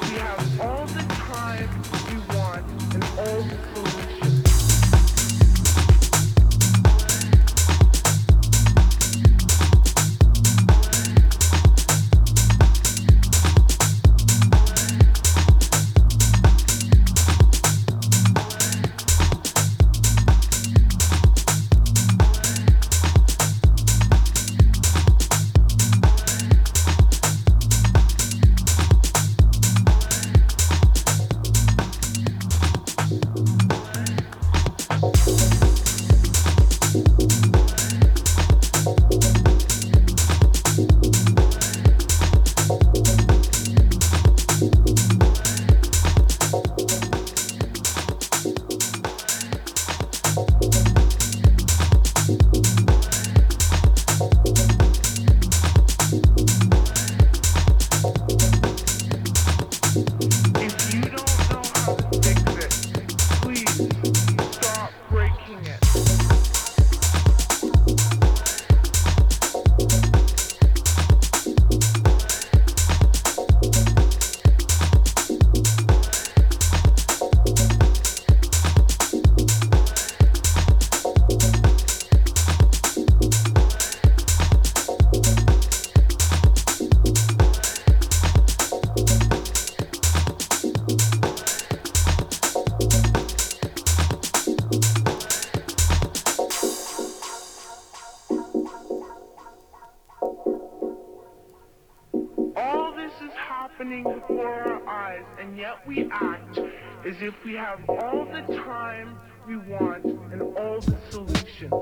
we is if we have all the time we want and all the solutions.